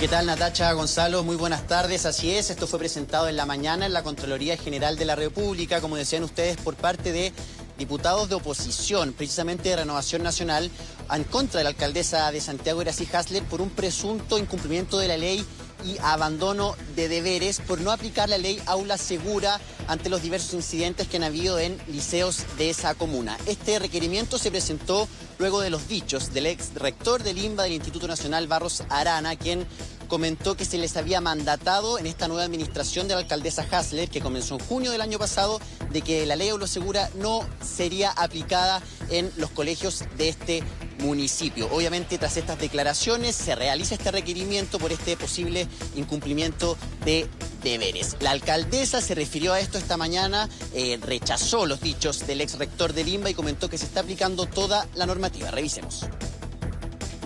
¿Qué tal Natacha Gonzalo? Muy buenas tardes. Así es, esto fue presentado en la mañana en la Contraloría General de la República, como decían ustedes, por parte de diputados de oposición, precisamente de Renovación Nacional, en contra de la alcaldesa de Santiago, Gracie Hasler, por un presunto incumplimiento de la ley y abandono de deberes por no aplicar la ley aula segura ante los diversos incidentes que han habido en liceos de esa comuna. Este requerimiento se presentó luego de los dichos del ex rector del INBA del Instituto Nacional Barros Arana, quien comentó que se les había mandatado en esta nueva administración de la alcaldesa Hasler, que comenzó en junio del año pasado, de que la ley aula segura no sería aplicada en los colegios de este municipio. Obviamente, tras estas declaraciones, se realiza este requerimiento por este posible incumplimiento de deberes. La alcaldesa se refirió a esto esta mañana, eh, rechazó los dichos del ex rector de Limba y comentó que se está aplicando toda la normativa. Revisemos.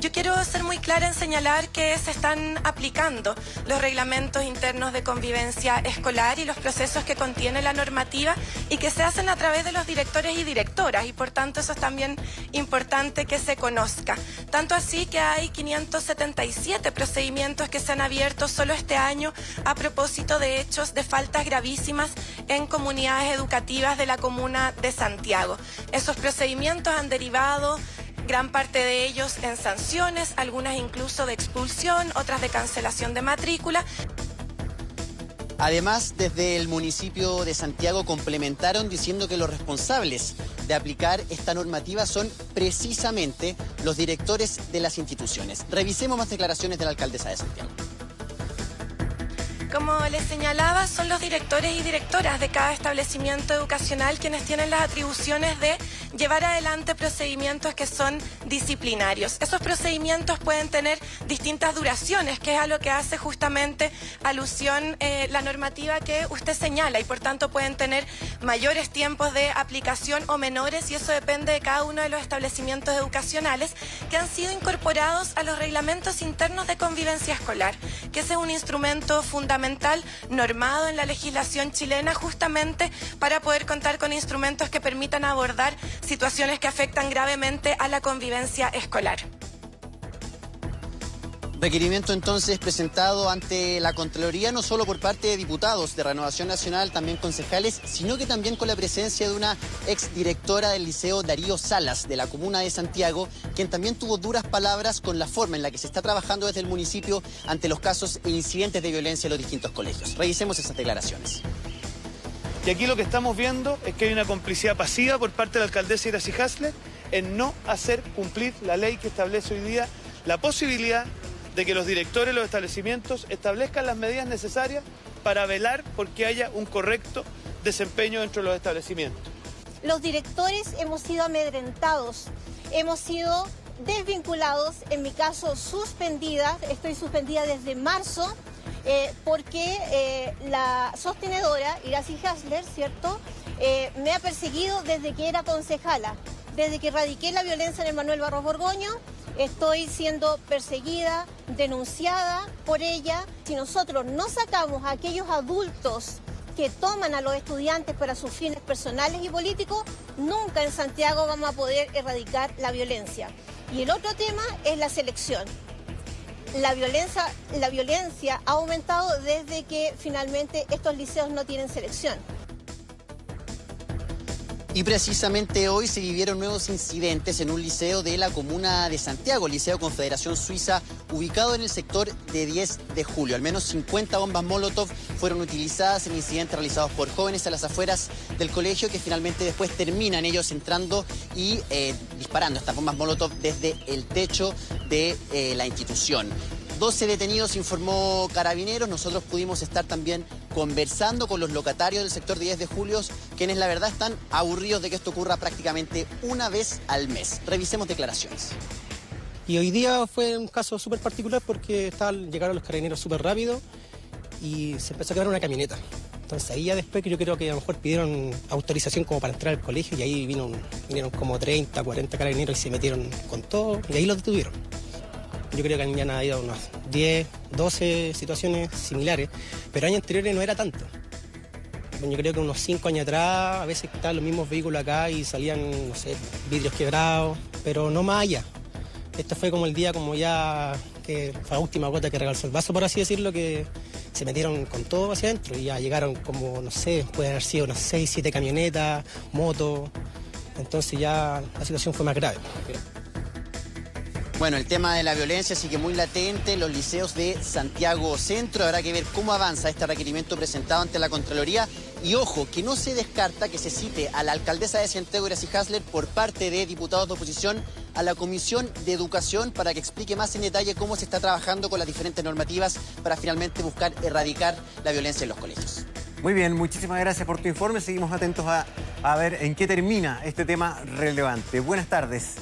Yo quiero ser muy clara en señalar que se están aplicando los reglamentos internos de convivencia escolar y los procesos que contiene la normativa y que se hacen a través de los directores y directoras y por tanto eso es también importante que se conozca. Tanto así que hay 577 procedimientos que se han abierto solo este año a propósito de hechos de faltas gravísimas en comunidades educativas de la comuna de Santiago. Esos procedimientos han derivado gran parte de ellos en sanciones, algunas incluso de expulsión, otras de cancelación de matrícula. Además, desde el municipio de Santiago complementaron diciendo que los responsables de aplicar esta normativa son precisamente los directores de las instituciones. Revisemos más declaraciones de la alcaldesa de Santiago. Como les señalaba, son los directores y directoras de cada establecimiento educacional quienes tienen las atribuciones de llevar adelante procedimientos que son disciplinarios. Esos procedimientos pueden tener distintas duraciones, que es a lo que hace justamente alusión eh, la normativa que usted señala y por tanto pueden tener mayores tiempos de aplicación o menores y eso depende de cada uno de los establecimientos educacionales que han sido incorporados a los reglamentos internos de convivencia escolar, que ese es un instrumento fundamental normado en la legislación chilena justamente para poder contar con instrumentos que permitan abordar situaciones que afectan gravemente a la convivencia escolar. Requerimiento entonces presentado ante la Contraloría no solo por parte de diputados de Renovación Nacional, también concejales, sino que también con la presencia de una exdirectora del Liceo Darío Salas de la Comuna de Santiago, quien también tuvo duras palabras con la forma en la que se está trabajando desde el municipio ante los casos e incidentes de violencia en los distintos colegios. Revisemos esas declaraciones. Y aquí lo que estamos viendo es que hay una complicidad pasiva por parte de la alcaldesa Iracy Hasler en no hacer cumplir la ley que establece hoy día la posibilidad de que los directores de los establecimientos establezcan las medidas necesarias para velar por que haya un correcto desempeño dentro de los establecimientos. Los directores hemos sido amedrentados, hemos sido desvinculados, en mi caso suspendida, estoy suspendida desde marzo, eh, porque eh, la sostenedora, Iracy Hasler, ¿cierto?, eh, me ha perseguido desde que era concejala, desde que radiqué la violencia en el Manuel Barros Borgoño, estoy siendo perseguida, denunciada por ella. Si nosotros no sacamos a aquellos adultos que toman a los estudiantes para sus fines personales y políticos, nunca en Santiago vamos a poder erradicar la violencia. Y el otro tema es la selección. La violencia, la violencia ha aumentado desde que finalmente estos liceos no tienen selección. Y precisamente hoy se vivieron nuevos incidentes en un liceo de la comuna de Santiago, Liceo Confederación Suiza, ubicado en el sector de 10 de julio. Al menos 50 bombas Molotov fueron utilizadas en incidentes realizados por jóvenes a las afueras del colegio que finalmente después terminan ellos entrando y eh, disparando estas bombas Molotov desde el techo de eh, la institución. 12 detenidos, informó Carabineros. Nosotros pudimos estar también conversando con los locatarios del sector 10 de julio, quienes la verdad están aburridos de que esto ocurra prácticamente una vez al mes. Revisemos declaraciones. Y hoy día fue un caso súper particular porque llegaron los carabineros súper rápido y se empezó a quedar una camioneta. Entonces ahí ya después yo creo que a lo mejor pidieron autorización como para entrar al colegio y ahí vino, vinieron como 30, 40 carabineros y se metieron con todo y ahí los detuvieron. Yo creo que ya han habido unas 10, 12 situaciones similares, pero años anteriores no era tanto. Yo creo que unos 5 años atrás a veces estaban los mismos vehículos acá y salían, no sé, vidrios quebrados, pero no más allá. Este fue como el día como ya que fue la última gota que regaló el vaso, por así decirlo, que se metieron con todo hacia adentro y ya llegaron como, no sé, pueden haber sido unas 6, 7 camionetas, motos, entonces ya la situación fue más grave. Bueno, el tema de la violencia sigue muy latente en los liceos de Santiago Centro. Habrá que ver cómo avanza este requerimiento presentado ante la Contraloría. Y ojo, que no se descarta que se cite a la alcaldesa de Santiago, Gracie Hasler, por parte de diputados de oposición a la Comisión de Educación para que explique más en detalle cómo se está trabajando con las diferentes normativas para finalmente buscar erradicar la violencia en los colegios. Muy bien, muchísimas gracias por tu informe. Seguimos atentos a, a ver en qué termina este tema relevante. Buenas tardes.